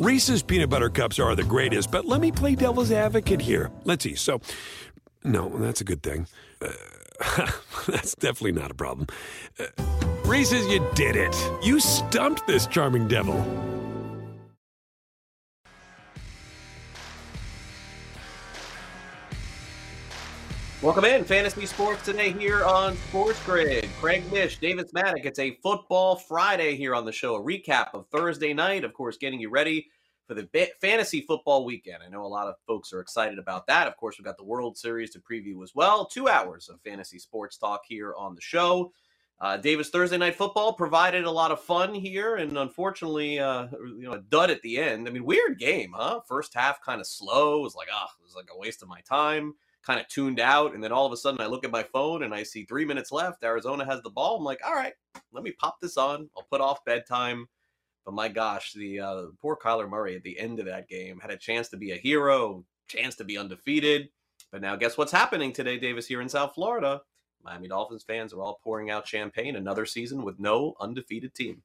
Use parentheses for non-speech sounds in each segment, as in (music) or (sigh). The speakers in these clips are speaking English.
Reese's peanut butter cups are the greatest, but let me play devil's advocate here. Let's see. So, no, that's a good thing. Uh, (laughs) that's definitely not a problem. Uh, Reese's, you did it. You stumped this charming devil. Welcome in, Fantasy Sports today here on Sports Grid. Craig Mish, Davis Mattek. It's a football Friday here on the show. A recap of Thursday night, of course, getting you ready for the fantasy football weekend. I know a lot of folks are excited about that. Of course, we've got the World Series to preview as well. Two hours of fantasy sports talk here on the show. Uh, Davis Thursday night football provided a lot of fun here, and unfortunately, uh, you know, a dud at the end. I mean, weird game, huh? First half kind of slow. It was like, ah, oh, it was like a waste of my time kind of tuned out. And then all of a sudden I look at my phone and I see three minutes left. Arizona has the ball. I'm like, all right, let me pop this on. I'll put off bedtime. But my gosh, the uh, poor Kyler Murray at the end of that game had a chance to be a hero, chance to be undefeated. But now, guess what's happening today, Davis, here in South Florida? Miami Dolphins fans are all pouring out champagne. Another season with no undefeated team.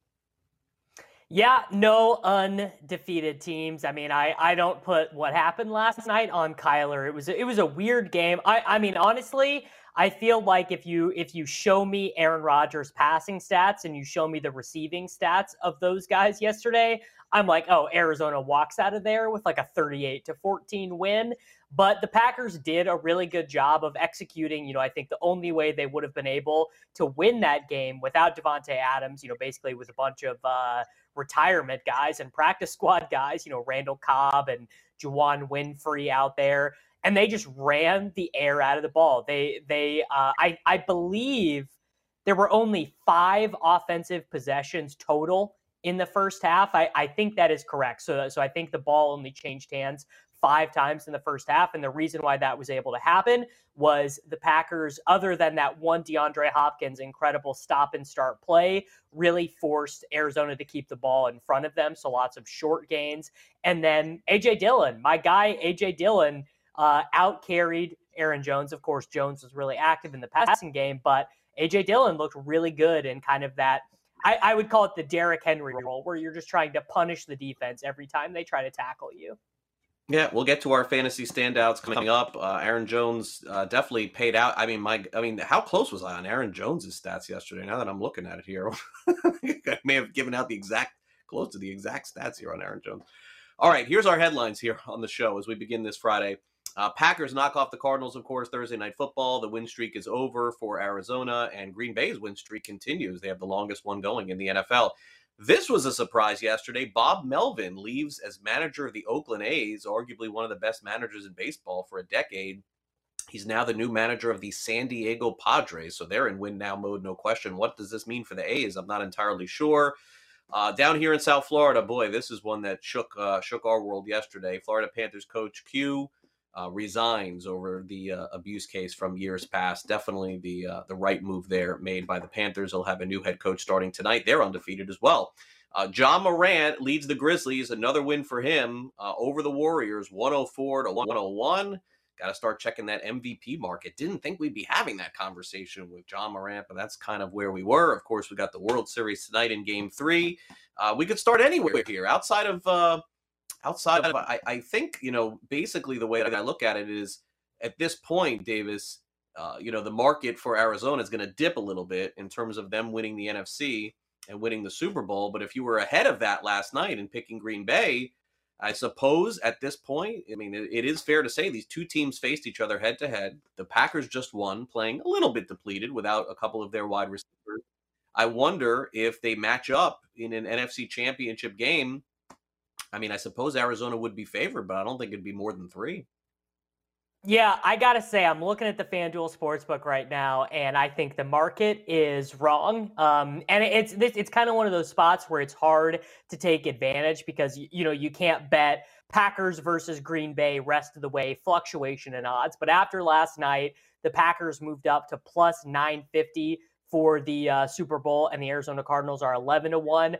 Yeah, no undefeated teams. I mean, I, I don't put what happened last night on Kyler. It was it was a weird game. I, I mean, honestly, I feel like if you if you show me Aaron Rodgers passing stats and you show me the receiving stats of those guys yesterday, I'm like, oh, Arizona walks out of there with like a 38 to 14 win. But the Packers did a really good job of executing. You know, I think the only way they would have been able to win that game without Davante Adams, you know, basically with a bunch of uh, retirement guys and practice squad guys, you know, Randall Cobb and Juwann Winfree out there, and they just ran the air out of the ball. They they uh, I I believe there were only five offensive possessions total in the first half. I, I think that is correct. So so I think the ball only changed hands five times in the first half. And the reason why that was able to happen was the Packers, other than that one DeAndre Hopkins incredible stop and start play, really forced Arizona to keep the ball in front of them. So lots of short gains. And then AJ Dillon, my guy, AJ Dillon, uh, out carried Aaron Jones. Of course, Jones was really active in the passing game, but AJ Dillon looked really good in kind of that. I, I would call it the Derrick Henry role, where you're just trying to punish the defense every time they try to tackle you. Yeah, we'll get to our fantasy standouts coming up. Uh, Aaron Jones uh, definitely paid out. I mean, my, I mean, how close was I on Aaron Jones's stats yesterday? Now that I'm looking at it here, (laughs) I may have given out the exact, close to the exact stats here on Aaron Jones. All right, here's our headlines here on the show as we begin this Friday. Uh, Packers knock off the Cardinals, of course, Thursday night football. The win streak is over for Arizona, and Green Bay's win streak continues. They have the longest one going in the NFL. This was a surprise yesterday. Bob Melvin leaves as manager of the Oakland A's, arguably one of the best managers in baseball for a decade. He's now the new manager of the San Diego Padres, so they're in win now mode, no question. What does this mean for the A's? I'm not entirely sure. Uh, down here in South Florida, boy, this is one that shook uh, shook our world yesterday. Florida Panthers coach Q uh, resigns over the uh, abuse case from years past. Definitely the uh, the right move there made by the Panthers. They'll have a new head coach starting tonight. They're undefeated as well. Uh, Ja Morant leads the Grizzlies. Another win for him uh, over the Warriors, 104 to 101. Got to start checking that MVP market. Didn't think we'd be having that conversation with Ja Morant, but that's kind of where we were. Of course, we got the World Series tonight in Game Three. Uh, we could start anywhere here, outside of outside of I, I think you know basically the way that I look at it is at this point, Davis, uh, you know the market for Arizona is going to dip a little bit in terms of them winning the NFC and winning the Super Bowl. But if you were ahead of that last night and picking Green Bay, I suppose at this point, I mean, it, it is fair to say these two teams faced each other head to head. The Packers just won, playing a little bit depleted without a couple of their wide receivers. I wonder if they match up in an NFC championship game I mean, I suppose Arizona would be favored, but I don't think it'd be more than three. Yeah, I gotta say, I'm looking at the FanDuel Sportsbook right now, and I think the market is wrong. Um, and it's it's kind of one of those spots where it's hard to take advantage because you know you can't bet Packers versus Green Bay rest of the way fluctuation in odds. But after last night, the Packers moved up to plus 950 for the uh, Super Bowl, and the Arizona Cardinals are 11 to one.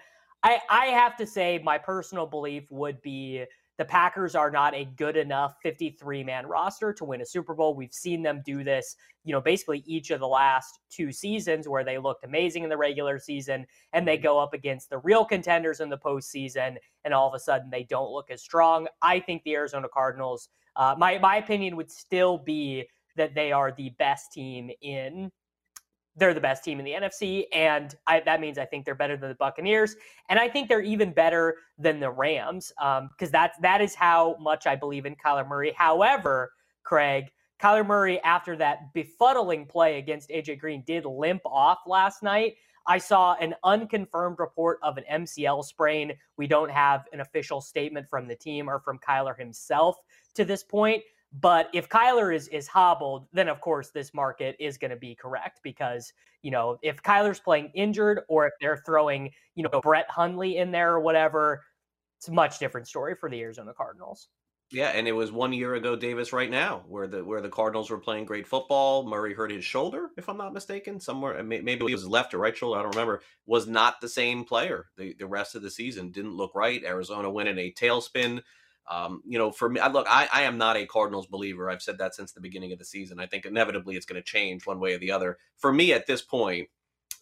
I, I have to say, my personal belief would be the Packers are not a good enough 53 man roster to win a Super Bowl. We've seen them do this, you know, basically each of the last two seasons where they looked amazing in the regular season and they mm-hmm. go up against the real contenders in the postseason and all of a sudden they don't look as strong. I think the Arizona Cardinals, uh, my, my opinion would still be that they are the best team in they're the best team in the NFC, and I, that means I think they're better than the Buccaneers, and I think they're even better than the Rams because um, that's that is how much I believe in Kyler Murray. However, Craig, Kyler Murray after that befuddling play against AJ Green did limp off last night. I saw an unconfirmed report of an MCL sprain. We don't have an official statement from the team or from Kyler himself to this point. But if Kyler is is hobbled, then of course this market is going to be correct because you know if Kyler's playing injured or if they're throwing you know Brett Hundley in there or whatever, it's a much different story for the Arizona Cardinals. Yeah, and it was one year ago, Davis, right now, where the where the Cardinals were playing great football. Murray hurt his shoulder, if I'm not mistaken, somewhere. Maybe it was left or right shoulder. I don't remember. Was not the same player. The the rest of the season didn't look right. Arizona went in a tailspin. Um, you know, for me, I, look, I, I am not a Cardinals believer. I've said that since the beginning of the season. I think inevitably it's going to change one way or the other. For me, at this point,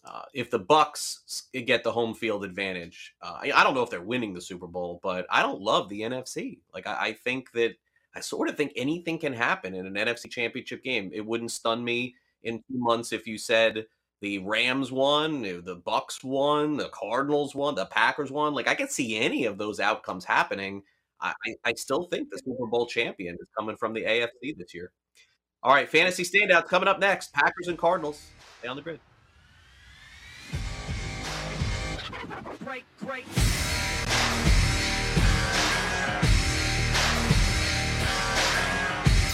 uh, if the Bucks get the home field advantage, uh, I, don't know if they're winning the Super Bowl, but I don't love the NFC. Like I, I, think that I sort of think anything can happen in an NFC Championship game. It wouldn't stun me in two months if you said the Rams won, the Bucks won, the Cardinals won, the Packers won. Like I could see any of those outcomes happening. I, I still think the Super Bowl champion is coming from the AFC this year. All right, fantasy standouts coming up next. Packers and Cardinals. Stay on the grid. Great, great.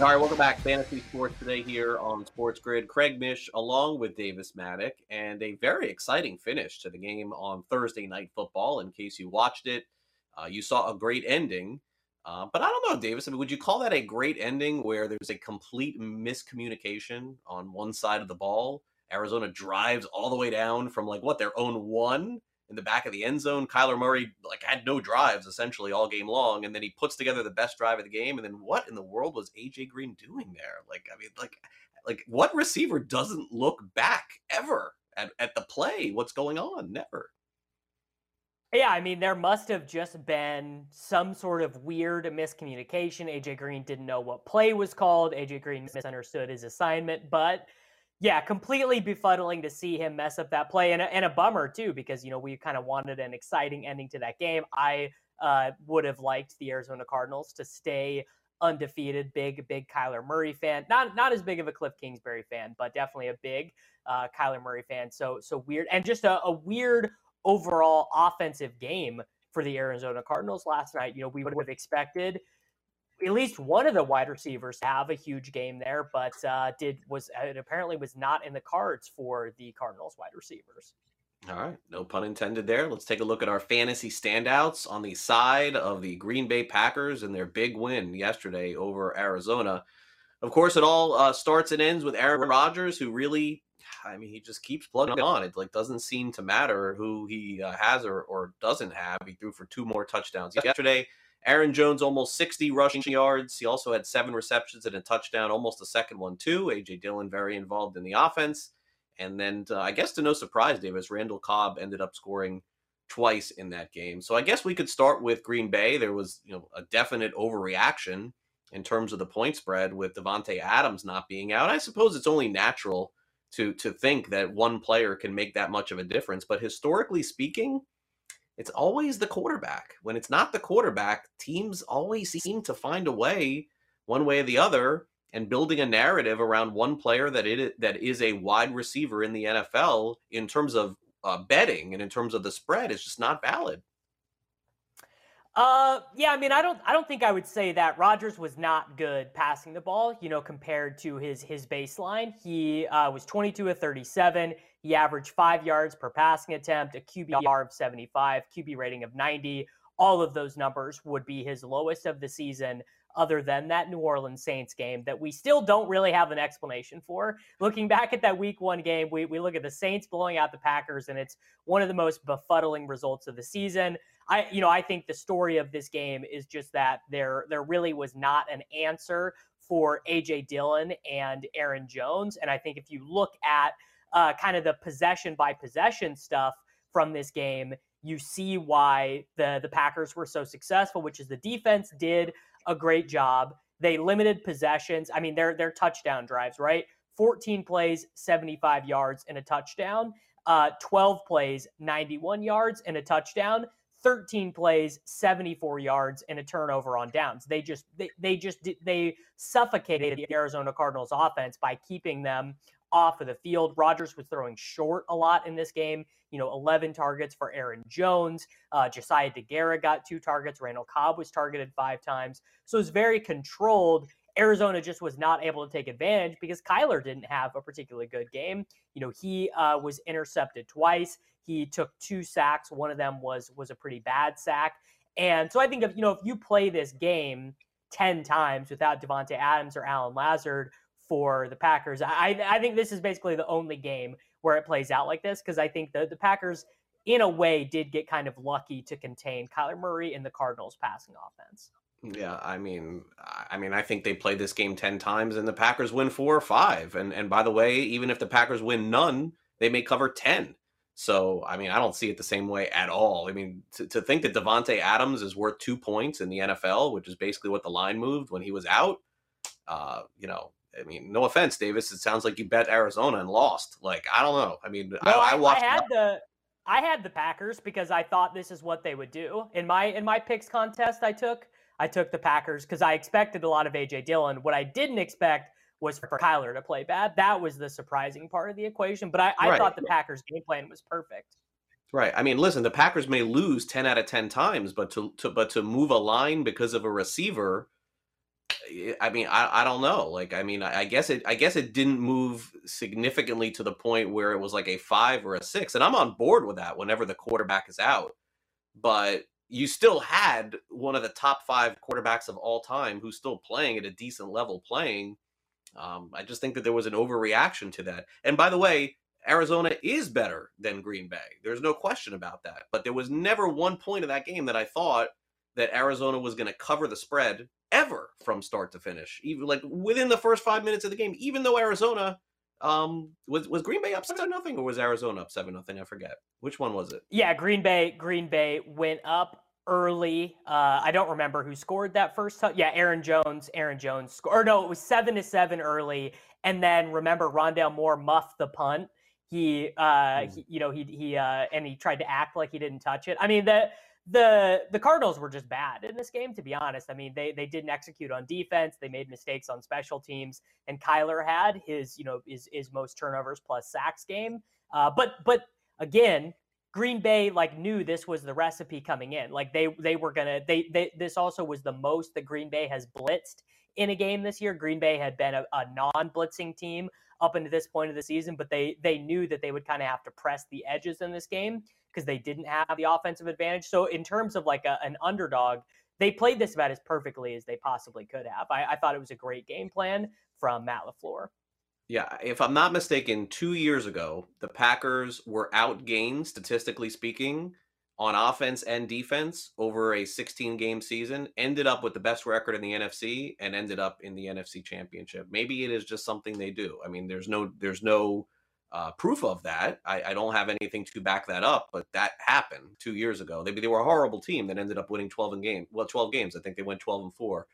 All right, welcome back. Fantasy Sports today here on Sports Grid. Craig Mish along with Davis Mattek, and a very exciting finish to the game on Thursday Night Football. In case you watched it, uh, you saw a great ending. Uh, but I don't know, Davis. I mean, would you call that a great ending where there's a complete miscommunication on one side of the ball? Arizona drives all the way down from like what their own one in the back of the end zone. Kyler Murray like had no drives essentially all game long, and then he puts together the best drive of the game. And then what in the world was AJ Green doing there? Like, I mean, like, like what receiver doesn't look back ever at, at the play? What's going on? Never. Yeah, I mean, there must have just been some sort of weird miscommunication. AJ Green didn't know what play was called. AJ Green misunderstood his assignment, but yeah, completely befuddling to see him mess up that play and a, and a bummer too, because you know we kind of wanted an exciting ending to that game. I uh, would have liked the Arizona Cardinals to stay undefeated. Big, big Kyler Murray fan. Not not as big of a Cliff Kingsbury fan, but definitely a big uh, Kyler Murray fan. So so weird and just a, a weird overall offensive game for the Arizona Cardinals last night. You know, we would have expected at least one of the wide receivers have a huge game there, but uh, did was it apparently was not in the cards for the Cardinals wide receivers. All right, no pun intended there. Let's take a look at our fantasy standouts on the side of the Green Bay Packers and their big win yesterday over Arizona. Of course, it all uh, starts and ends with Aaron Rodgers, who really I mean, he just keeps plugging on. It like doesn't seem to matter who he uh, has or, or doesn't have. He threw for two more touchdowns yesterday. Aaron Jones almost 60 rushing yards. He also had seven receptions and a touchdown, almost a second one too. AJ Dillon very involved in the offense. And then uh, I guess to no surprise, Davis Randall Cobb ended up scoring twice in that game. So I guess we could start with Green Bay. There was you know a definite overreaction in terms of the point spread with Davante Adams not being out. I suppose it's only natural to to think that one player can make that much of a difference. But historically speaking, it's always the quarterback. When it's not the quarterback, teams always seem to find a way, one way or the other, and building a narrative around one player that it that is a wide receiver in the NFL in terms of uh, betting and in terms of the spread is just not valid. Uh, yeah, I mean, I don't, I don't think I would say that Rodgers was not good passing the ball. You know, compared to his his baseline, he uh, was 22 of 37. He averaged five yards per passing attempt, a QBR of 75, QB rating of 90. All of those numbers would be his lowest of the season other than that New Orleans Saints game that we still don't really have an explanation for. Looking back at that week one game, we, we look at the Saints blowing out the Packers, and it's one of the most befuddling results of the season. I, you know, I think the story of this game is just that there there really was not an answer for AJ Dillon and Aaron Jones. And I think if you look at uh, kind of the possession by possession stuff from this game, you see why the the Packers were so successful, which is the defense did a great job. They limited possessions. I mean, their their touchdown drives, right? 14 plays, 75 yards and a touchdown. Uh, 12 plays, 91 yards and a touchdown. 13 plays, 74 yards and a turnover on downs. They just they, they just they suffocated the Arizona Cardinals offense by keeping them off of the field. Rodgers was throwing short a lot in this game. You know, 11 targets for Aaron Jones. Uh, Josiah Deguara got two targets. Randall Cobb was targeted five times. So it was very controlled. Arizona just was not able to take advantage because Kyler didn't have a particularly good game. You know, he uh, was intercepted twice. He took two sacks. One of them was was a pretty bad sack. And so I think if you know if you play this game 10 times without Davante Adams or Allen Lazard, for the Packers. I I think this is basically the only game where it plays out like this because I think the the Packers in a way did get kind of lucky to contain Kyler Murray in the Cardinals passing offense. Yeah, I mean, I mean, I think they play this game ten times and the Packers win four or five. And and by the way, even if the Packers win none, they may cover ten. So I mean, I don't see it the same way at all. I mean, to, to think that Davante Adams is worth two points in the NFL, which is basically what the line moved when he was out. Uh, you know, I mean, no offense, Davis. It sounds like you bet Arizona and lost. Like, I don't know. I mean, no, I, I, watched. I had the I had the Packers because I thought this is what they would do in my in my picks contest. I took I took the Packers because I expected a lot of AJ Dillon. What I didn't expect was for Kyler to play bad. That was the surprising part of the equation. But I, I right. thought the Packers game plan was perfect. Right. I mean, listen, the Packers may lose ten out of ten times, but to, to but to move a line because of a receiver I mean, I, I don't know. Like, I mean, I, I guess it I guess it didn't move significantly to the point where it was like a five or a six, and I'm on board with that whenever the quarterback is out. But you still had one of the top five quarterbacks of all time who's still playing at a decent level playing. Um, I just think that there was an overreaction to that. And by the way, Arizona is better than Green Bay. There's no question about that. But there was never one point of that game that I thought that Arizona was going to cover the spread ever from start to finish, even like within the first five minutes of the game. Even though Arizona Um, was was Green Bay up seven nothing or was Arizona up seven nothing? I forget. Which one was it? Yeah, Green Bay. Green Bay went up early. Uh, I don't remember who scored that first time. Yeah, Aaron Jones. Aaron Jones scored. Or no, it was seven to seven early, and then remember Rondale Moore muffed the punt. He, uh, mm. he, you know, he he uh, and he tried to act like he didn't touch it. I mean, the the the Cardinals were just bad in this game, to be honest. I mean, they they didn't execute on defense. They made mistakes on special teams, and Kyler had his, you know, his his most turnovers plus sacks game. Uh, but but again, Green Bay like knew this was the recipe coming in. Like they they were gonna they they this also was the most that Green Bay has blitzed in a game this year. Green Bay had been a, a non-blitzing team up into this point of the season, but they they knew that they would kind of have to press the edges in this game because they didn't have the offensive advantage. So in terms of like a, an underdog, they played this about as perfectly as they possibly could have. I, I thought it was a great game plan from Matt LaFleur. Yeah, if I'm not mistaken, two years ago, the Packers were outgained, statistically speaking, on offense and defense over a 16 game season, ended up with the best record in the NFC and ended up in the NFC championship. Maybe it is just something they do. I mean, there's no there's no uh, proof of that. I, I, don't have anything to back that up, but that happened two years ago. They, they were a horrible team that ended up winning 12 in game. Well, 12 games. I think they went 12 and four.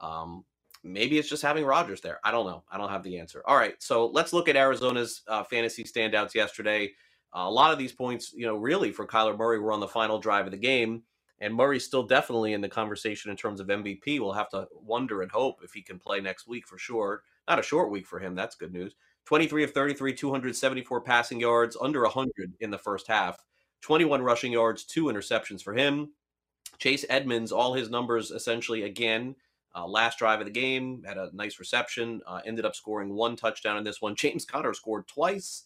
Um, maybe it's just having Rodgers there. I don't know. I don't have the answer. All right, so let's look at Arizona's uh, fantasy standouts yesterday. Uh, a lot of these points, you know, really for Kyler Murray were on the final drive of the game, and Murray's still definitely in the conversation in terms of MVP. We'll have to wonder and hope if he can play next week for sure. Not a short week for him. That's good news. 23 of 33, 274 passing yards, under 100 in the first half. 21 rushing yards, two interceptions for him. Chase Edmonds, all his numbers essentially again uh, last drive of the game, had a nice reception, uh, ended up scoring one touchdown in this one. (laughs) James Conner scored twice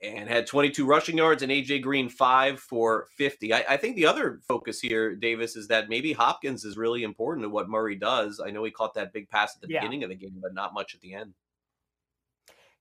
and had 22 rushing yards, and AJ Green five for 50. I, I, think the other focus here, Davis, is that maybe Hopkins is really important to what Murray does. I know he caught that big pass at the yeah. beginning of the game, but not much at the end.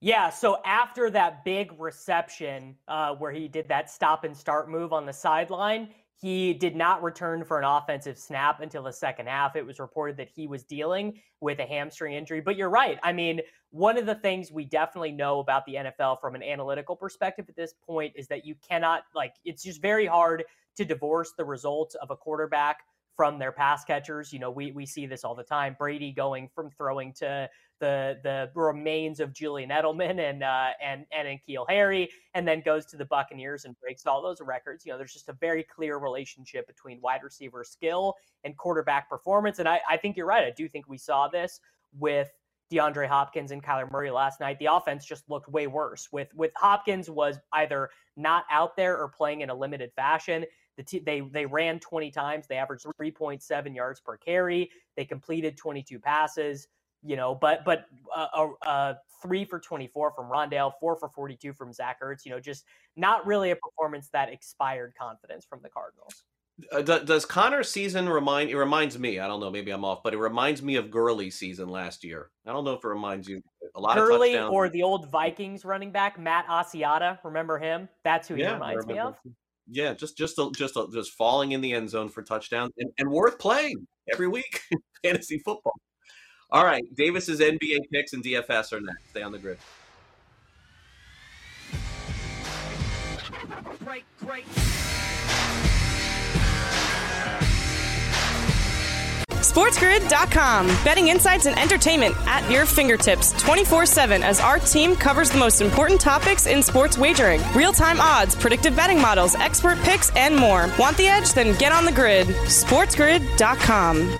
Yeah, so after that big reception uh, where he did that stop and start move on the sideline, he did not return for an offensive snap until the second half. It was reported that he was dealing with a hamstring injury. But you're right. I mean, one of the things we definitely know about the NFL from an analytical perspective at this point is that you cannot, like, it's just very hard to divorce the results of a quarterback from their pass catchers. You know, we we see this all the time. Brady going from throwing to the the remains of Julian Edelman and uh, and and N'Keal Harry, and then goes to the Buccaneers and breaks all those records. You know, there's just a very clear relationship between wide receiver skill and quarterback performance. And I, I think you're right. I do think we saw this with DeAndre Hopkins and Kyler Murray last night. The offense just looked way worse. With with Hopkins was either not out there or playing in a limited fashion. The t- they they ran 20 times. They averaged 3.7 yards per carry. They completed 22 passes you know, but but uh, uh, three for 24 from Rondale, four for 42 from Zach Ertz. You know, just not really a performance that expired confidence from the Cardinals. Uh, does Conner's season remind? It reminds me. I don't know. Maybe I'm off, but it reminds me of Gurley's season last year. I don't know if it reminds you a lot Gurley of or the old Vikings running back Matt Asiata. Remember him? That's who he yeah, reminds me of. Yeah, just just just just falling in the end zone for touchdowns and, and worth playing every week (laughs) fantasy football. All right, Davis's NBA picks and DFS are next. Stay on the grid. Great, great. SportsGrid.com. Betting insights and entertainment at your fingertips 24 7 as our team covers the most important topics in sports wagering real time odds, predictive betting models, expert picks, and more. Want the edge? Then get on the grid. SportsGrid.com.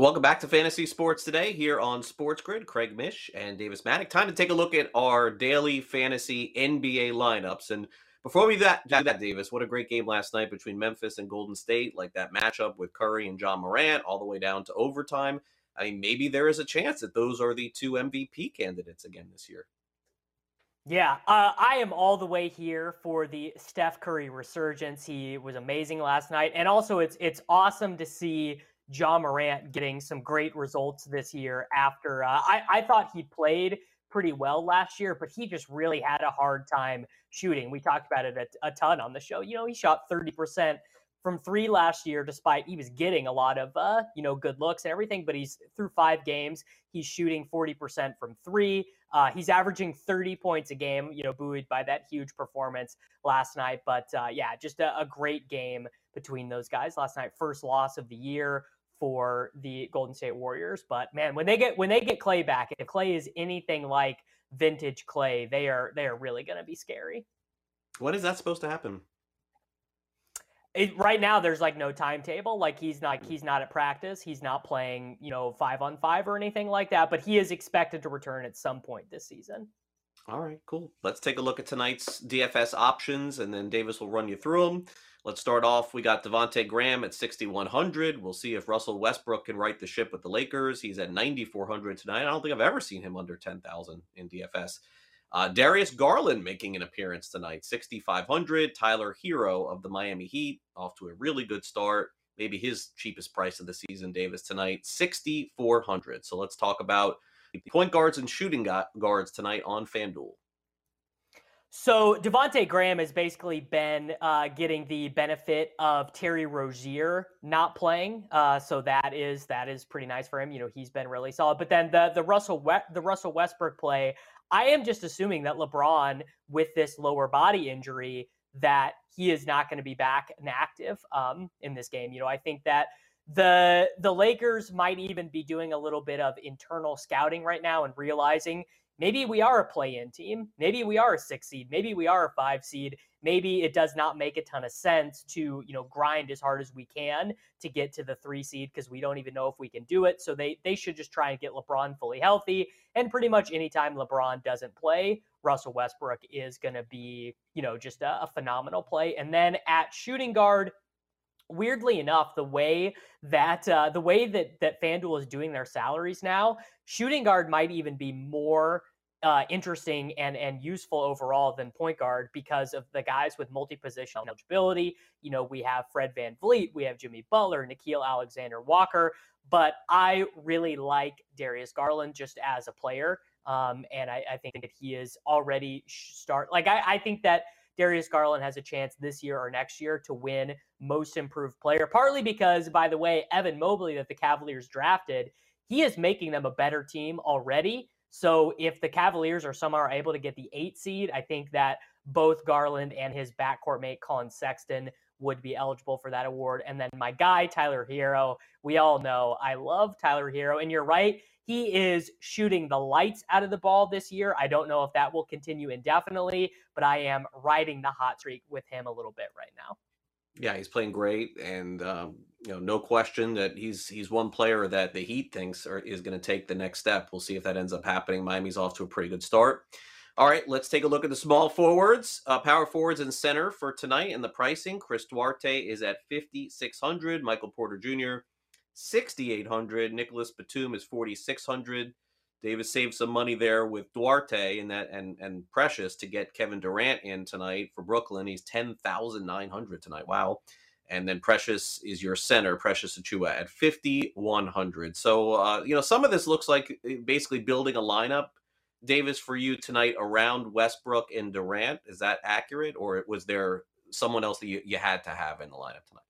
Welcome back to Fantasy Sports Today here on Sports Grid. Craig Mish and Davis Mattek. Time to take a look at our daily fantasy NBA lineups. And before we that, do that, Davis, what a great game last night between Memphis and Golden State. Like that matchup with Curry and Ja Morant, all the way down to overtime. I mean, maybe there is a chance that those are the two MVP candidates again this year. Yeah, uh, I am all the way here for the Steph Curry resurgence. He was amazing last night, and also it's it's awesome to see Ja Morant getting some great results this year after uh, I, I thought he played pretty well last year, but he just really had a hard time shooting. We talked about it a, a ton on the show. You know, he shot 30% from three last year, despite he was getting a lot of, uh, you know, good looks and everything, but he's through five games, he's shooting 40% from three. Uh, he's averaging 30 points a game, you know, buoyed by that huge performance last night. But uh, yeah, just a, a great game between those guys last night. First loss of the year for the Golden State Warriors. But man, when they get when they get Clay back, if Clay is anything like vintage Clay, they are they are really going to be scary. When is that supposed to happen? It, right now, there's like no timetable. Like he's not hmm. he's not at practice. He's not playing you know five on five or anything like that. But he is expected to return at some point this season. All right, cool. Let's take a look at tonight's DFS options, and then Davis will run you through them. Let's start off. We got Devonte Graham at 6,100. We'll see if Russell Westbrook can right the ship with the Lakers. He's at 9,400 tonight. I don't think I've ever seen him under 10,000 in DFS. Uh, Darius Garland making an appearance tonight, 6,500. Tyler Herro of the Miami Heat off to a really good start. Maybe his cheapest price of the season, Davis, tonight, 6,400. So let's talk about point guards and shooting guards tonight on FanDuel. So Devonte Graham has basically been uh, getting the benefit of Terry Rozier not playing, uh, so that is that is pretty nice for him. You know, he's been really solid. But then the the Russell we- the Russell Westbrook play, I am just assuming that LeBron with this lower body injury that he is not going to be back and active um, in this game. You know, I think that the the Lakers might even be doing a little bit of internal scouting right now and realizing maybe we are a play-in team. Maybe we are a six seed. Maybe we are a five seed. Maybe it does not make a ton of sense to you know grind as hard as we can to get to the three seed because we don't even know if we can do it. So they they should just try and get LeBron fully healthy. And pretty much anytime LeBron doesn't play, Russell Westbrook is going to be you know just a, a phenomenal play. And then at shooting guard weirdly enough, the way that uh, the way that that FanDuel is doing their salaries now, shooting guard might even be more uh, interesting and and useful overall than point guard because of the guys with multi-position eligibility. You know, we have Fred VanVleet, we have Jimmy Butler, Nickeil Alexander Walker, but I really like Darius Garland just as a player. Um, and I, I, think that he is already start like I, I think that Darius Garland has a chance this year or next year to win most improved player, partly because, by the way, Evan Mobley that the Cavaliers drafted, he is making them a better team already. So if the Cavaliers are somehow able to get the eight seed, I think that both Garland and his backcourt mate Collin Sexton would be eligible for that award. And then my guy, Tyler Herro, we all know I love Tyler Herro. And you're right, he is shooting the lights out of the ball this year. I don't know if that will continue indefinitely, but I am riding the hot streak with him a little bit right now. Yeah, he's playing great, and um, you know, no question that he's he's one player that the Heat thinks are, is going to take the next step. We'll see if that ends up happening. Miami's off to a pretty good start. All right, let's take a look at the small forwards, uh, power forwards, and center for tonight. And the pricing: Chris Duarte is at fifty six hundred. Michael Porter Jr. sixty eight hundred. Nicolas Batum is forty six hundred. Davis saved some money there with Duarte and that and and Precious to get Kevin Durant in tonight for Brooklyn. He's ten thousand nine hundred tonight. Wow. And then Precious is your center, Precious Achiuwa at 5,100. So, uh, you know, some of this looks like eh, basically building a lineup, Davis, for you tonight around Westbrook and Durant. Is that accurate? Or was there someone else that you, you had to have in the lineup tonight?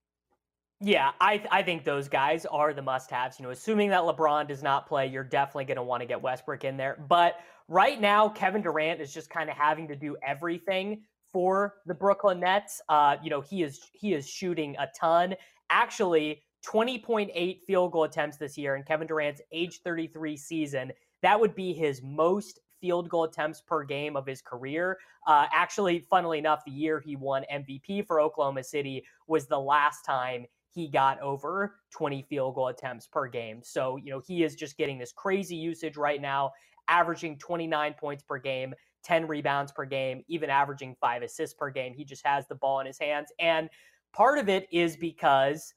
Yeah, I I think those guys are the must-haves. You know, assuming that LeBron does not play, you're definitely going to want to get Westbrook in there. But right now, Kevin Durant is just kind of having to do everything for the Brooklyn Nets. Uh, you know, he is he is shooting a ton. Actually, 20.8 field goal attempts this year in Kevin Durant's age 33 season. That would be his most field goal attempts per game of his career. Uh, actually, funnily enough, the year he won MVP for Oklahoma City was the last time he got over 20 field goal attempts per game. So, you know, he is just getting this crazy usage right now, averaging 29 points per game. 10 rebounds per game, even averaging five assists per game. He just has the ball in his hands. And part of it is because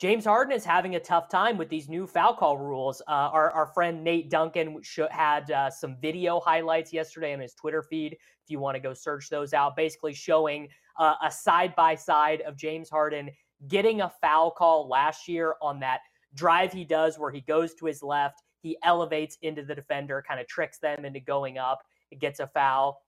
James Harden is having a tough time with these new foul call rules. Uh, our, our friend Nate Duncan had uh, some video highlights yesterday on his Twitter feed. If you want to go search those out, basically showing uh, a side by side of James Harden getting a foul call last year on that drive he does where he goes to his left, he elevates into the defender, kind of tricks them into going up it gets a foul.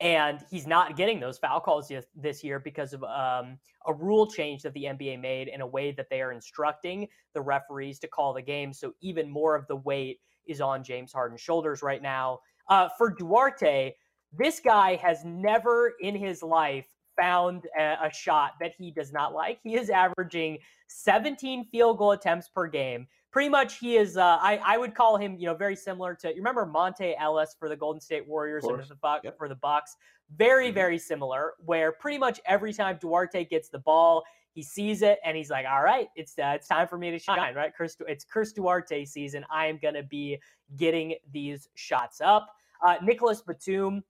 And he's not getting those foul calls this year because of um, a rule change that the NBA made in a way that they are instructing the referees to call the game. So even more of the weight is on James Harden's shoulders right now. Uh, for Duarte, this guy has never in his life found a, a, shot that he does not like. He is averaging 17 field goal attempts per game pretty much he is. Uh, I I would call him, you know, very similar to you remember Monta Ellis for the Golden State Warriors and the Buck yep. for the Bucks. Very mm-hmm. very similar. Where pretty much every time Duarte gets the ball, he sees it and he's like, "All right, it's uh, it's time for me to (laughs) shine." Right, Chris, it's Chris Duarte season. I am gonna be getting these shots up. Uh, Nicolas Batum.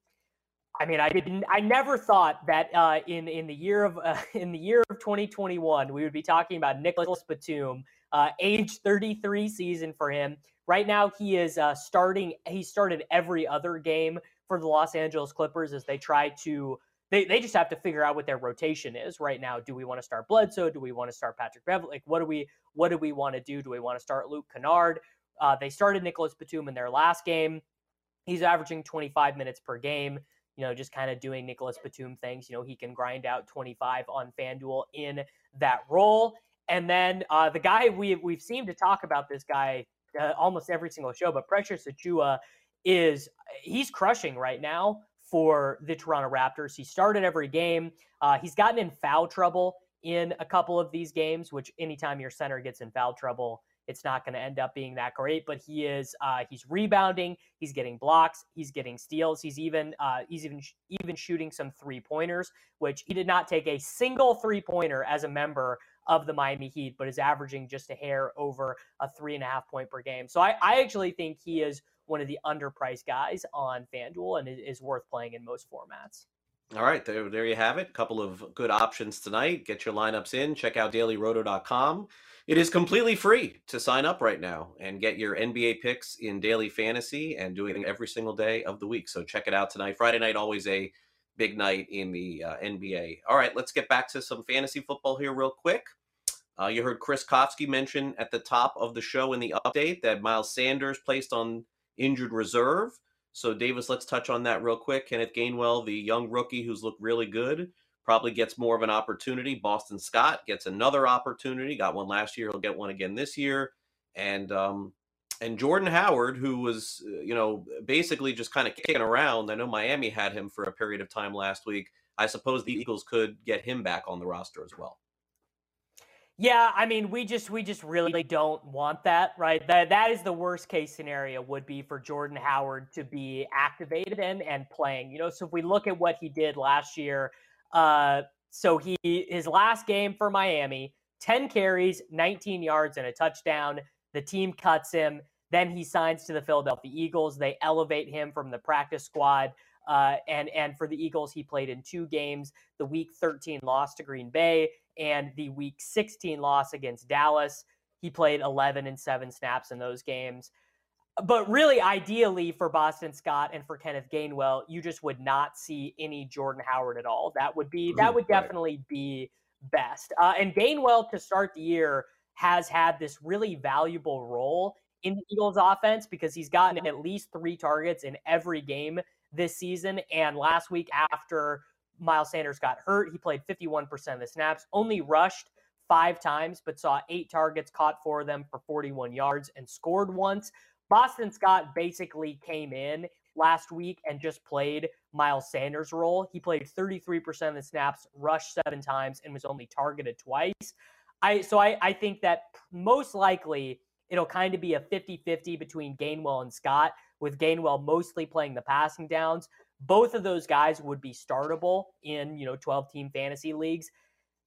I mean, I didn't. I never thought that uh, in in the year of uh, (laughs) in the year of 2021 we would be talking about Nicolas Batum uh, age 33 season for him. Right now, he is uh, starting. He started every other game for the Los Angeles Clippers as they try to. They, they just have to figure out what their rotation is right now. Do we want to start Bledsoe? Do we want to start Patrick Beverley? Like, what do we what do we want to do? Do we want to start Luke Kennard? Uh, they started Nicolas Batum in their last game. He's averaging 25 minutes per game. You know, just kind of doing Nicolas Batum things. You know, he can grind out 25 on FanDuel in that role. And then uh, the guy we we've seemed to talk about this guy uh, almost every single show, but Precious Achiuwa is he's crushing right now for the Toronto Raptors. He started every game. Uh, he's gotten in foul trouble in a couple of these games, which anytime your center gets in foul trouble, it's not going to end up being that great. But he is uh, he's rebounding, he's getting blocks, he's getting steals, he's even uh, he's even even shooting some three pointers, which he did not take a single three pointer as a member of the Miami Heat, but is averaging just a hair over a three and a half point per game. So I, I actually think he is one of the underpriced guys on FanDuel and is worth playing in most formats. All right, there, there you have it. A couple of good options tonight. Get your lineups in. Check out dailyroto.com. It is completely free to sign up right now and get your NBA picks in daily fantasy and doing it every single day of the week. So check it out tonight. Friday night, always a big night in the uh, NBA. All right, let's get back to some fantasy football here, real quick. Uh, you heard Chris Kofsky mention at the top of the show in the update that Miles Sanders placed on injured reserve. So, Davis, let's touch on that real quick. Kenneth Gainwell, the young rookie who's looked really good, probably gets more of an opportunity. Boston Scott gets another opportunity. Got one last year. He'll get one again this year. And um, and Jordan Howard, who was, uh, you know, basically just kind of kicking around. I know Miami had him for a period of time last week. I suppose the Eagles could get him back on the roster as well. Yeah, I mean, we just we just really don't want that, right? That that is the worst case scenario would be for Jordan Howard to be activated and and playing. You know, so if we look at what he did last year, uh, so he his last game for Miami, 10 carries, 19 yards and a touchdown. The team cuts him. Then he signs to the Philadelphia Eagles. They elevate him from the practice squad. Uh, and and for the Eagles, he played in two games: the Week 13 loss to Green Bay and the Week 16 loss against Dallas. He played 11 and seven snaps in those games. But really, ideally for Boston Scott and for Kenneth Gainwell, you just would not see any Jordan Howard at all. That would be that would definitely be best. Uh, and Gainwell to start the year has had this really valuable role in the Eagles offense because he's gotten at least three targets in every game this season. And last week, after Miles Sanders got hurt, he played 51% of the snaps, only rushed five times, but saw eight targets, caught four of them for 41 yards, and scored once. Boston Scott basically came in last week and just played Miles Sanders' role. He played 33% of the snaps, rushed seven times, and was only targeted twice. I so I, I think that most likely it'll kind of be a 50-50 between Gainwell and Scott, with Gainwell mostly playing the passing downs. Both of those guys would be startable in, you know, 12-team fantasy leagues.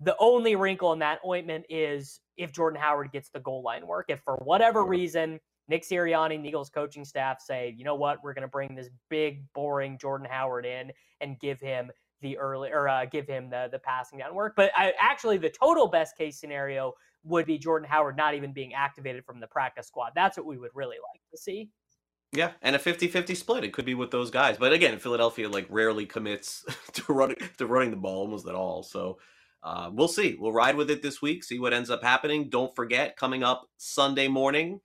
The only wrinkle in that ointment is if Jordan Howard gets the goal line work. If for whatever reason Nick Sirianni and the Eagles coaching staff say, you know what, we're going to bring this big, boring Jordan Howard in and give him the early or uh, give him the the passing down work. But I, actually, the total best case scenario would be Jordan Howard not even being activated from the practice squad. That's what we would really like to see. Yeah, and a 50-50 split. It could be with those guys. But again, Philadelphia like rarely commits (laughs) to running to running the ball almost at all. So uh, we'll see. We'll ride with it this week, see what ends up happening. Don't forget, coming up Sunday morning,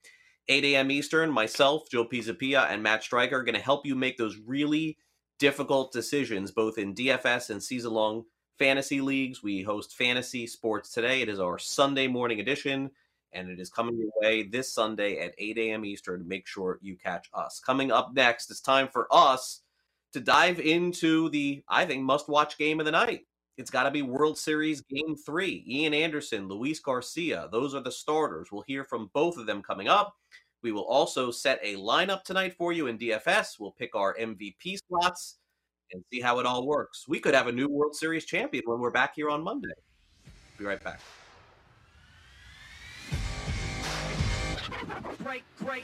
8 a.m. Eastern, myself, Joe Pisapia, and Matt Stryker are going to help you make those really difficult decisions, both in DFS and season long fantasy leagues. We host Fantasy Sports Today. It is our Sunday morning edition, and it is coming your way this Sunday at 8 a.m. Eastern. Make sure you catch us. Coming up next, it's time for us to dive into the, I think, must watch game of the night. It's got to be World Series Game 3. Ian Anderson, Luis Garcia, those are the starters. We'll hear from both of them coming up. We will also set a lineup tonight for you in DFS. We'll pick our MVP slots and see how it all works. We could have a new World Series champion when we're back here on Monday. Be right back. Great, great.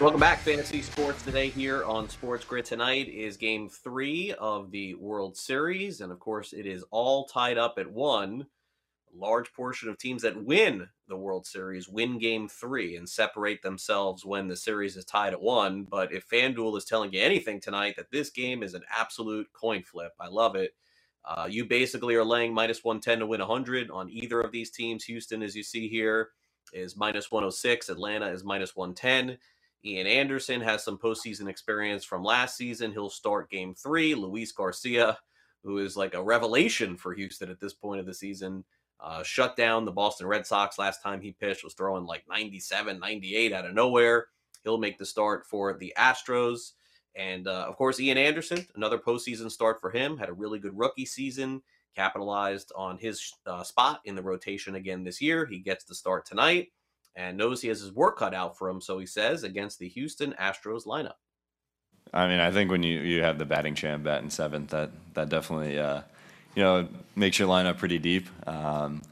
Welcome back, Fantasy Sports Today here on Sports Grid. Tonight is game three of the World Series. And of course, it is all tied up at one. A large portion of teams that win the World Series win game three and separate themselves when the series is tied at one. But if FanDuel is telling you anything tonight, that this game is an absolute coin flip. I love it. Uh, you basically are laying minus 110 to win 100 on either of these teams. Houston, as you see here, is minus 106. Atlanta is minus 110. Ian Anderson has some postseason experience from last season. He'll start game three. Luis Garcia, who is like a revelation for Houston at this point of the season, uh, shut down the Boston Red Sox last time he pitched, was throwing like 97, 98 out of nowhere. He'll make the start for the Astros. And uh, of course, Ian Anderson, another postseason start for him, had a really good rookie season, capitalized on his uh, spot in the rotation again this year. He gets the start tonight and knows he has his work cut out for him, so he says, against the Houston Astros lineup. I mean, I think when you, you have the batting champ bat in seventh, that that definitely uh, you know makes your lineup pretty deep. Um,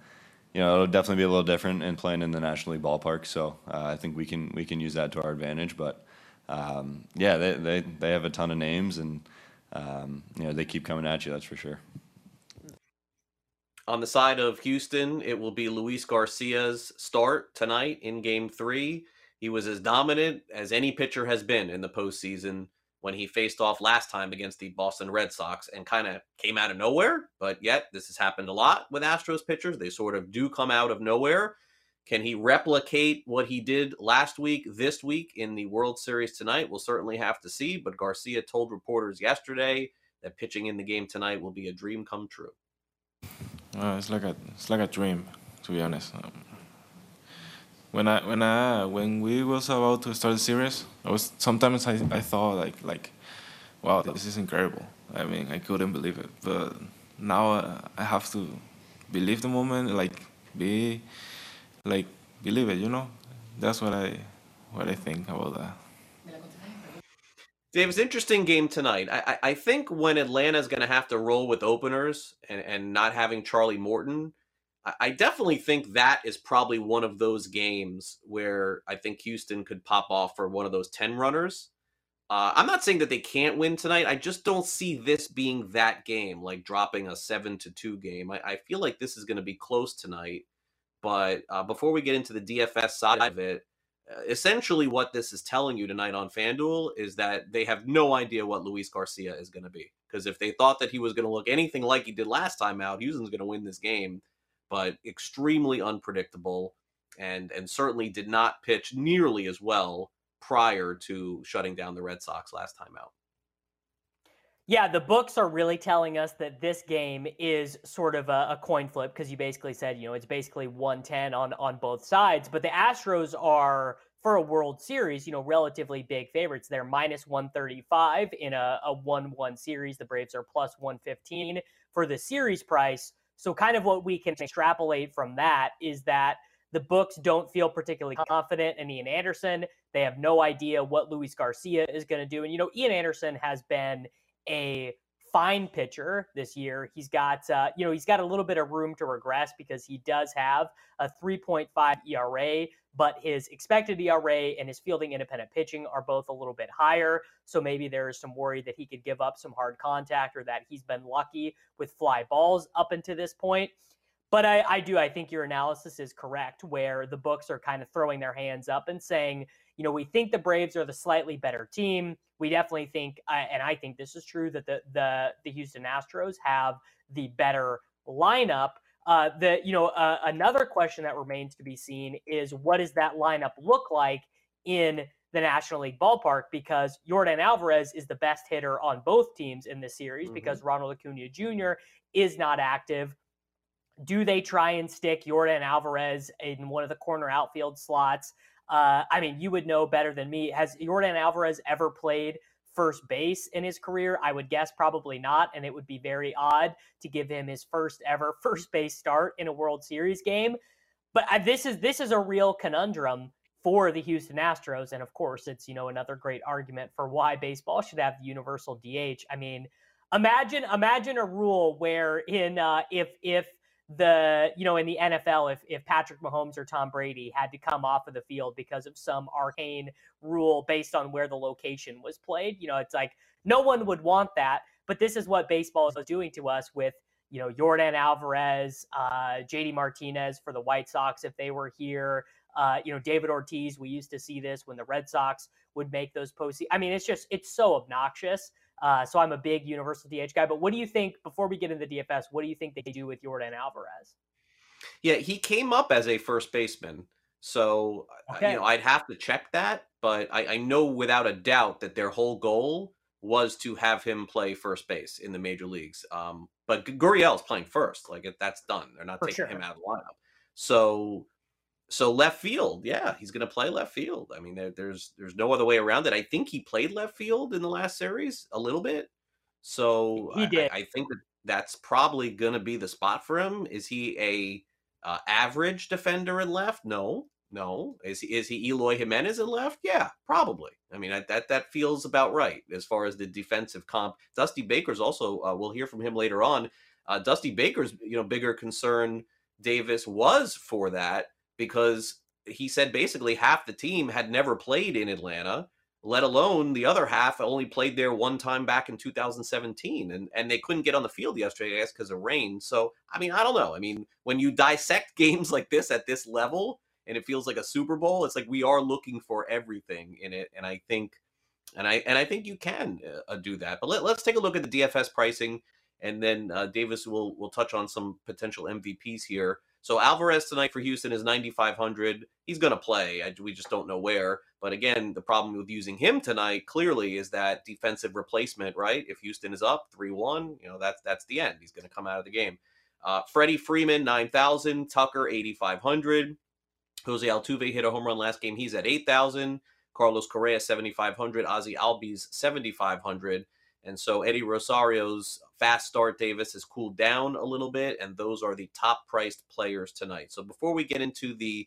you know, it'll definitely be a little different in playing in the National League ballpark. So uh, I think we can we can use that to our advantage. But um, yeah, they, they they have a ton of names, and um, you know they keep coming at you. That's for sure. On the side of Houston, it will be Luis Garcia's start tonight in Game Three. He was as dominant as any pitcher has been in the postseason when he faced off last time against the Boston Red Sox and kind of came out of nowhere. But yet, this has happened a lot with Astros pitchers. They sort of do come out of nowhere. Can he replicate what he did last week, this week in the World Series tonight? We'll certainly have to see. But Garcia told reporters yesterday that pitching in the game tonight will be a dream come true. Uh, it's like a it's like a dream, to be honest. Um, when I when I when we was about to start the series, I was sometimes I, I thought like like, wow, this is incredible. I mean, I couldn't believe it, but now uh, I have to believe the moment, like be, like believe it. You know, that's what I what I think about that. Davis, interesting game tonight. I, I, I think when Atlanta's going to have to roll with openers and, and not having Charlie Morton, I definitely think that is probably one of those games where I think Houston could pop off for one of those 10 runners. Uh, I'm not saying that they can't win tonight. I just don't see this being that game, like dropping a 7 to 2 game. I, I feel like this is going to be close tonight. But uh, before we get into the DFS side of it, essentially what this is telling you tonight on FanDuel is that they have no idea what Luis Garcia is going to be. Because if they thought that he was going to look anything like he did last time out, Houston's going to win this game but extremely unpredictable and and certainly did not pitch nearly as well prior to shutting down the Red Sox last time out. Yeah, the books are really telling us that this game is sort of a, a coin flip because you basically said, you know, it's basically 110 on on both sides. But the Astros are for a World Series, you know, relatively big favorites. They're minus 135 in a, a 1 1 series. The Braves are plus 115 for the series price. So, kind of what we can extrapolate from that is that the books don't feel particularly confident in Ian Anderson. They have no idea what Luis Garcia is going to do. And, you know, Ian Anderson has been a fine pitcher this year. He's got, uh, you know, he's got a little bit of room to regress because he does have a 3.5 ERA, but his expected ERA and his fielding independent pitching are both a little bit higher. So maybe there is some worry that he could give up some hard contact or that he's been lucky with fly balls up until this point. But I, I do, I think your analysis is correct, where the books are kind of throwing their hands up and saying, you know, we think the Braves are the slightly better team. We definitely think, and I think this is true, that the the the Houston Astros have the better lineup. Uh, the you know uh, another question that remains to be seen is what does that lineup look like in the National League ballpark? Because Yordan Alvarez is the best hitter on both teams in this series mm-hmm. because Ronald Acuna Jr. is not active. Do they try and stick Yordan Alvarez in one of the corner outfield slots? Uh, I mean, you would know better than me. Has Yordan Alvarez ever played first base in his career? I would guess probably not, and it would be very odd to give him his first ever (laughs) first base start in a World Series game. But uh, this is this is a real conundrum for the Houston Astros, and of course, it's you know another great argument for why baseball should have the universal DH. I mean, imagine imagine a rule where in uh, if if the you know in the NFL if if Patrick Mahomes or Tom Brady had to come off of the field because of some arcane rule based on where the location was played, you know, it's like no one would want that, but this is what baseball is doing to us with you know Yordan Alvarez, uh, JD Martinez for the White Sox if they were here. Uh, you know David Ortiz. We used to see this when the Red Sox would make those postseason. I mean, it's just it's so obnoxious. Uh, so I'm a big universal DH guy. But what do you think, before we get into the DFS, what do you think they do with Yordan Alvarez? Yeah, he came up as a first baseman. So, okay. Uh, you know, I'd have to check that. But I, I, know without a doubt that their whole goal was to have him play first base in the major leagues. Um, but Gurriel's playing first. Like, that's done. They're not For taking sure. him out of the lineup. So so left field, yeah, he's going to play left field. I mean, there, there's there's no other way around it. I think he played left field in the last series a little bit, so he did. I, I think that that's probably going to be the spot for him. Is he a uh, average defender in left? No, No. Is he is he Eloy Jimenez in left? Yeah, probably. I mean, that that feels about right as far as the defensive comp. Dusty Baker's also. Uh, we'll hear from him later on. Uh, Dusty Baker's you know bigger concern Davis was for that because he said basically half the team had never played in Atlanta, let alone the other half only played there one time back in 2017 and and they couldn't get on the field yesterday I guess because of rain. So, I mean, I don't know. I mean, when you dissect (laughs) games like this at this level and it feels like a Super Bowl, it's like we are looking for everything in it and I think and I and I think you can uh, do that. But let, let's take a look at the DFS pricing and then uh, Davis will will touch on some potential MVPs here. So Alvarez tonight for Houston is 9,500. He's going to play. We just don't know where. But again, the problem with using him tonight clearly is that defensive replacement, right? If Houston is up 3-1, you know, that's that's the end. He's going to come out of the game. Uh, Freddie Freeman 9,000, Tucker 8,500. Jose Altuve hit a home run last game. He's at 8,000. Carlos Correa 7,500. Ozzy Albies 7,500. And so Eddie Rosario's fast start Davis has cooled down a little bit, and those are the top priced players tonight. So before we get into the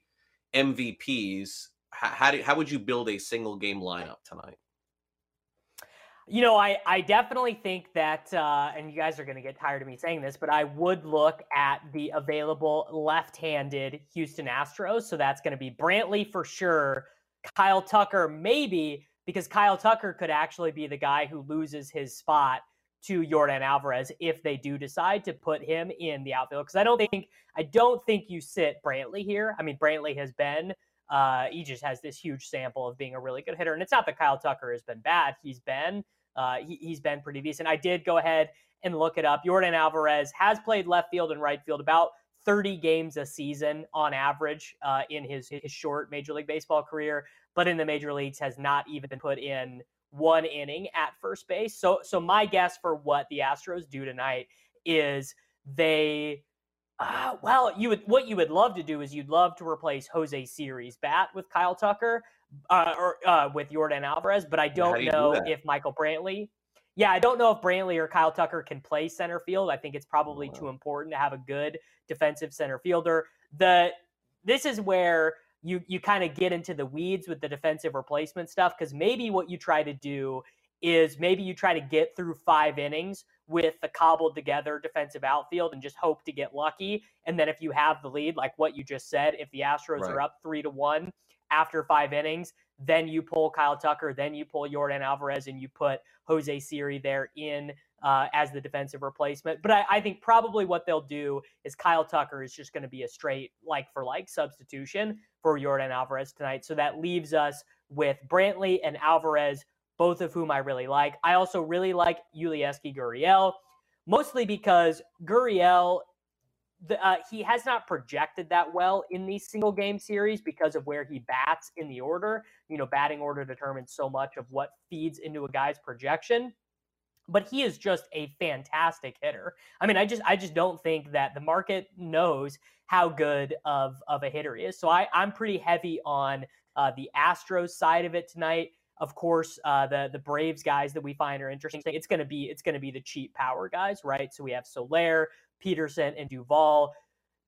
MVPs, how, do, how would you build a single game lineup tonight? You know, I, I definitely think that, uh, and you guys are going to get tired of me saying this, but I would look at the available left handed Houston Astros. So that's going to be Brantley for sure, Kyle Tucker, maybe, because Kyle Tucker could actually be the guy who loses his spot to Yordan Alvarez if they do decide to put him in the outfield. Because I don't think I don't think you sit Brantley here. I mean, Brantley has been uh, he just has this huge sample of being a really good hitter, and it's not that Kyle Tucker has been bad. He's been uh, he, has been pretty decent. I did go ahead and look it up. Yordan Alvarez has played left field and right field about 30 games a season on average uh, in his his short Major League Baseball career but in the major leagues has not even put in one inning at first base. So so my guess for what the Astros do tonight is they uh, well, you would what you would love to do is you'd love to replace Jose Siri's bat with Kyle Tucker uh, or uh, with Yordan Alvarez, but I don't do know do if Michael Brantley. Yeah, I don't know if Brantley or Kyle Tucker can play center field. I think it's probably too important to have a good defensive center fielder. The this is where you you kind of get into the weeds with the defensive replacement stuff because maybe what you try to do is maybe you try to get through five innings with the cobbled together defensive outfield and just hope to get lucky. And then if you have the lead, like what you just said, if the Astros right. are up three to one after five innings, then you pull Kyle Tucker, then you pull Yordan Alvarez, and you put Jose Siri there in uh, as the defensive replacement. But I, I, think probably what they'll do is Kyle Tucker is just going to be a straight like for like substitution for Yordan Alvarez tonight. So that leaves us with Brantley and Alvarez, both of whom I really like. I also really like Yulieski Gurriel, mostly because Gurriel. The, uh, he has not projected that well in these single game series because of where he bats in the order. You know, batting order determines so much of what feeds into a guy's projection but he is just a fantastic hitter. I mean, I just I just don't think that the market knows how good of of a hitter he is. So I I'm pretty heavy on uh, the Astros side of it tonight. Of course, uh, the the Braves guys that we find are interesting. It's gonna be it's gonna be the cheap power guys, right? So we have Soler, Pederson, and Duvall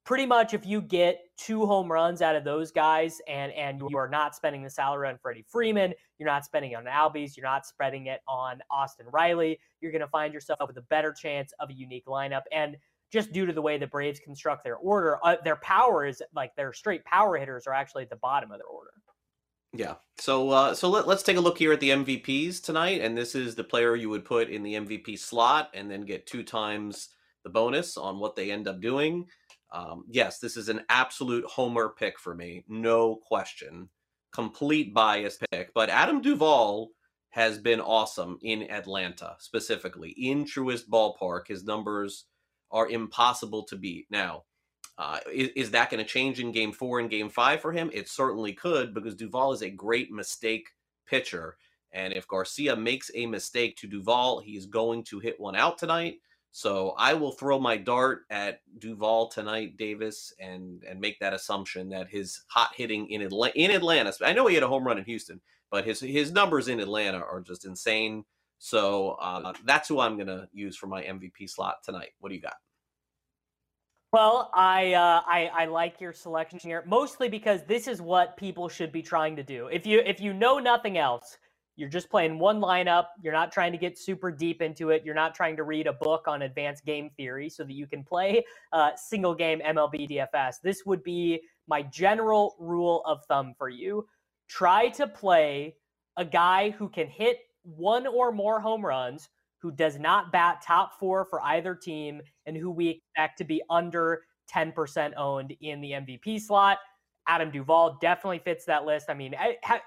pretty much if you get two home runs out of those guys and and you are not spending the salary on Freddie Freeman, you're not spending it on Albies, you're not spreading it on Austin Riley, you're going to find yourself with a better chance of a unique lineup. And just due to the way the Braves construct their order, uh, their power is like their straight power hitters are actually at the bottom of their order. Yeah. So uh, so let, let's take a look here at the MVPs tonight, and this is the player you would put in the MVP slot, and then get two times the bonus on what they end up doing. Um, yes, this is an absolute homer pick for me, no question. Complete bias pick, but Adam Duvall has been awesome in Atlanta, specifically in Truist Ballpark. His numbers are impossible to beat. Now, uh, is, is, that going to change in Game Four and Game Five for him? It certainly could, because Duvall is a great mistake pitcher, and if Garcia makes a mistake to Duvall, he's going to hit one out tonight. So I will throw my dart at Duvall tonight, Davis, and and make that assumption that his hot hitting in Atlanta, in Atlanta. I know he had a home run in Houston, but his his numbers in Atlanta are just insane. So uh, that's who I'm to use for my MVP slot tonight. What do you got? Well, I, uh, I I like your selection here, mostly because this is what people should be trying to do. If you if you know nothing else, you're just playing one lineup. You're not trying to get super deep into it. You're not trying to read a book on advanced game theory so that you can play uh, single game MLB DFS. This would be my general rule of thumb for you. Try to play a guy who can hit one or more home runs, who does not bat top four for either team, and who we expect to be under 10% owned in the MVP slot. Adam Duvall definitely fits that list. I mean, I, ha,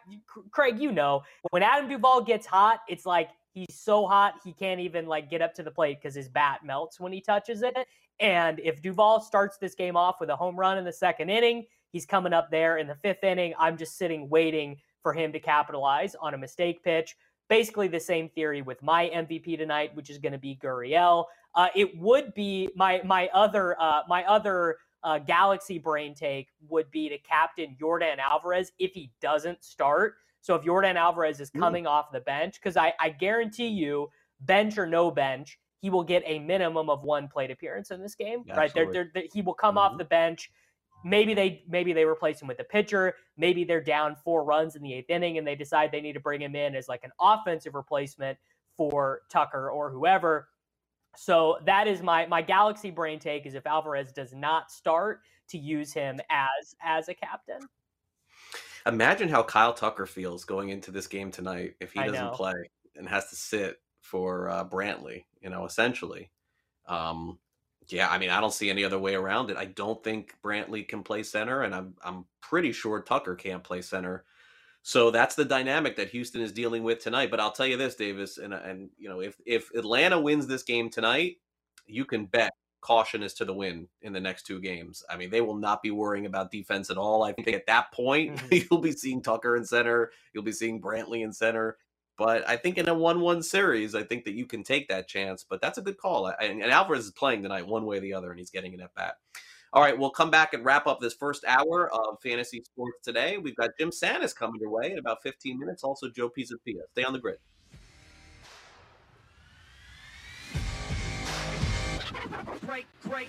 Craig, you know, when Adam Duvall gets hot, it's like he's so hot he can't even like get up to the plate because his bat melts when he touches it. And if Duvall starts this game off with a home run in the second inning, he's coming up there in the fifth inning. I'm just sitting waiting for him to capitalize on a mistake pitch. Basically, the same theory with my MVP tonight, which is going to be Gurriel. Uh, it would be my my other uh, my other uh, galaxy brain take would be to captain Yordan Alvarez if he doesn't start. So if Yordan Alvarez is coming Ooh. off the bench, because I, I guarantee you, bench or no bench, he will get a minimum of one plate appearance in this game. Absolutely. Right, they're, they're, they're, he will come mm-hmm. off the bench. Maybe they maybe they replace him with a pitcher. Maybe they're down four runs in the eighth inning and they decide they need to bring him in as like an offensive replacement for Tucker or whoever. So that is my my galaxy brain take is if Alvarez does not start to use him as as a captain. Imagine how Kyle Tucker feels going into this game tonight if he doesn't play and has to sit for uh, Brantley. You know, essentially. Um, yeah, I mean, I don't see any other way around it. I don't think Brantley can play center, and I'm I'm pretty sure Tucker can't play center. So that's the dynamic that Houston is dealing with tonight. But I'll tell you this, Davis, and and you know, if if Atlanta wins this game tonight, you can bet caution is to the win in the next two games. I mean, they will not be worrying about defense at all. I think at that point, mm-hmm. (laughs) you'll be seeing Tucker in center, you'll be seeing Brantley in center. But I think in a one-one series, I think that you can take that chance. But that's a good call. And, and Alvarez is playing tonight, one way or the other, and he's getting an at bat. All right, we'll come back and wrap up this first hour of fantasy sports today. We've got Jim Sannes coming your way in about 15 minutes. Also, Joe Pisapia. Stay on the grid. Great, great.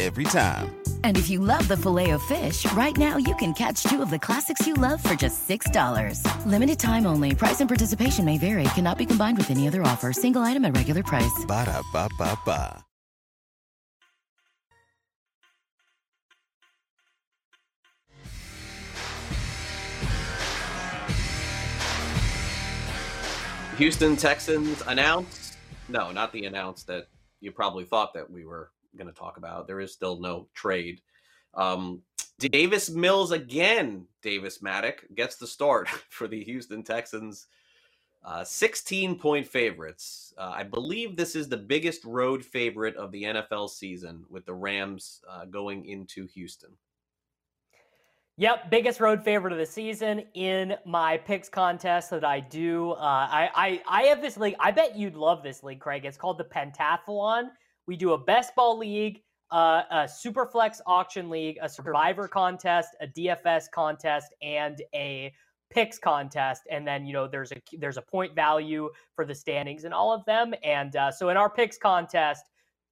every time. And if you love the filet of fish, right now you can catch two of the classics you love for just $6. Limited time only. Price and participation may vary. Cannot be combined with any other offer. Single item at regular price. Ba da ba ba ba. Houston Texans announced, no, not the announce that you probably thought that we were going to talk about. There is still no trade. Um, Davis Mills again. Davis Mattek gets the start (laughs) for the Houston Texans. Uh, 16 point favorites. Uh, I believe this is the biggest road favorite of the NFL season with the Rams uh, going into Houston. Yep, biggest road favorite of the season in my picks contest that I do. Uh, I, I I have this league. I bet you'd love this league, Craig. It's called the Pentathlon. We do a best ball league, uh, a Superflex auction league, a Survivor contest, a DFS contest, and a picks contest. And then you know there's a there's a point value for the standings in all of them. And uh, so in our picks contest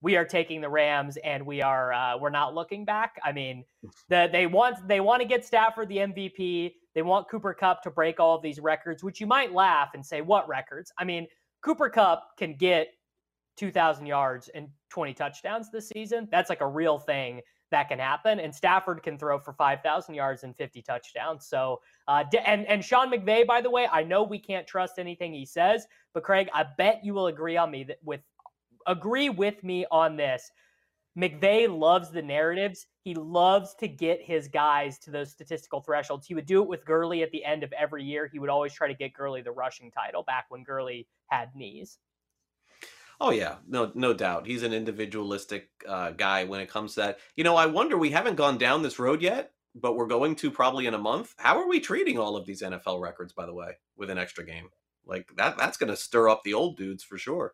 we are taking the rams and we are uh, we're not looking back. I mean the, they want they want to get stafford the mvp they want Cooper Kupp to break all of these records which you might laugh and say what records? I mean Cooper Kupp can get 2000 yards and 20 touchdowns this season that's like a real thing that can happen. And Stafford can throw for 5,000 yards and 50 touchdowns. So, uh, and, and Sean McVay, by the way, I know we can't trust anything he says, but Craig, I bet you will agree on me that with, agree with me on this. McVay loves the narratives. He loves to get his guys to those statistical thresholds. He would do it with Gurley at the end of every year. He would always try to get Gurley the rushing title back when Gurley had knees. Oh yeah, no, no doubt. He's an individualistic uh, guy when it comes to that. You know, I wonder we haven't gone down this road yet, but we're going to probably in a month. How are we treating all of these NFL records, by the way, with an extra game? Like that, that's going to stir up the old dudes for sure.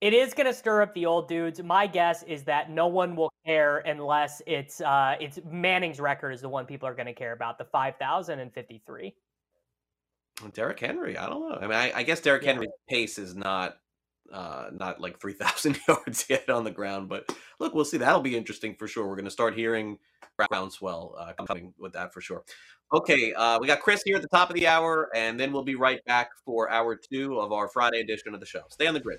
It is going to stir up the old dudes. My guess is that no one will care unless it's uh, it's Manning's record is the one people are going to care about, the five thousand and fifty three. Derrick Henry, I don't know. I mean, I, I guess Derrick yeah. Henry's pace is not uh, not like 3,000 (laughs) yards yet on the ground. But look, we'll see. That'll be interesting for sure. We're going to start hearing groundswell uh, coming with that for sure. Okay, uh, we got Chris here at the top of the hour, and then we'll be right back for hour two of our Friday edition of the show. Stay on the grid.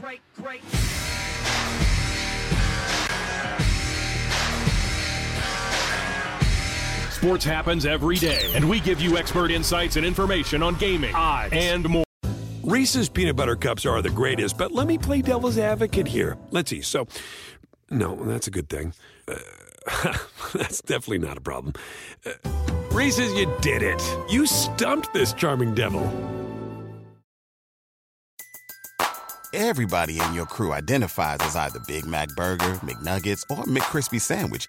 Great, great. Sports happens every day, and we give you expert insights and information on gaming, odds, and more. Reese's peanut butter cups are the greatest, but let me play devil's advocate here. Let's see. So, no, that's a good thing. Uh, (laughs) that's definitely not a problem. Uh, Reese's, you did it. You stumped this charming devil. Everybody in your crew identifies as either Big Mac Burger, McNuggets, or McCrispy Sandwich